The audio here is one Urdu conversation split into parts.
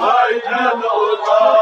ہر جنو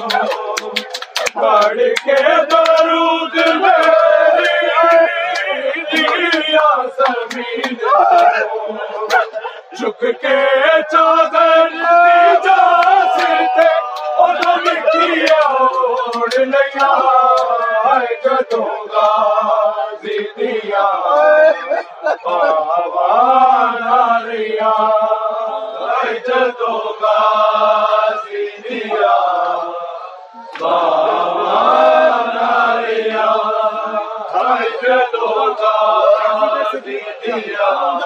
بڑھ کے درود میری یا سبھی جھک کے چادر جا سکتے اور مٹھی اوڑ لیا جدو غازی دیا بابا ناریا جدو غازی الله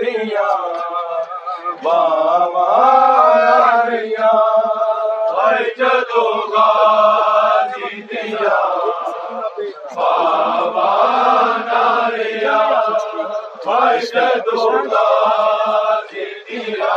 دیا بابا دیا دیا بابا ناریا دیا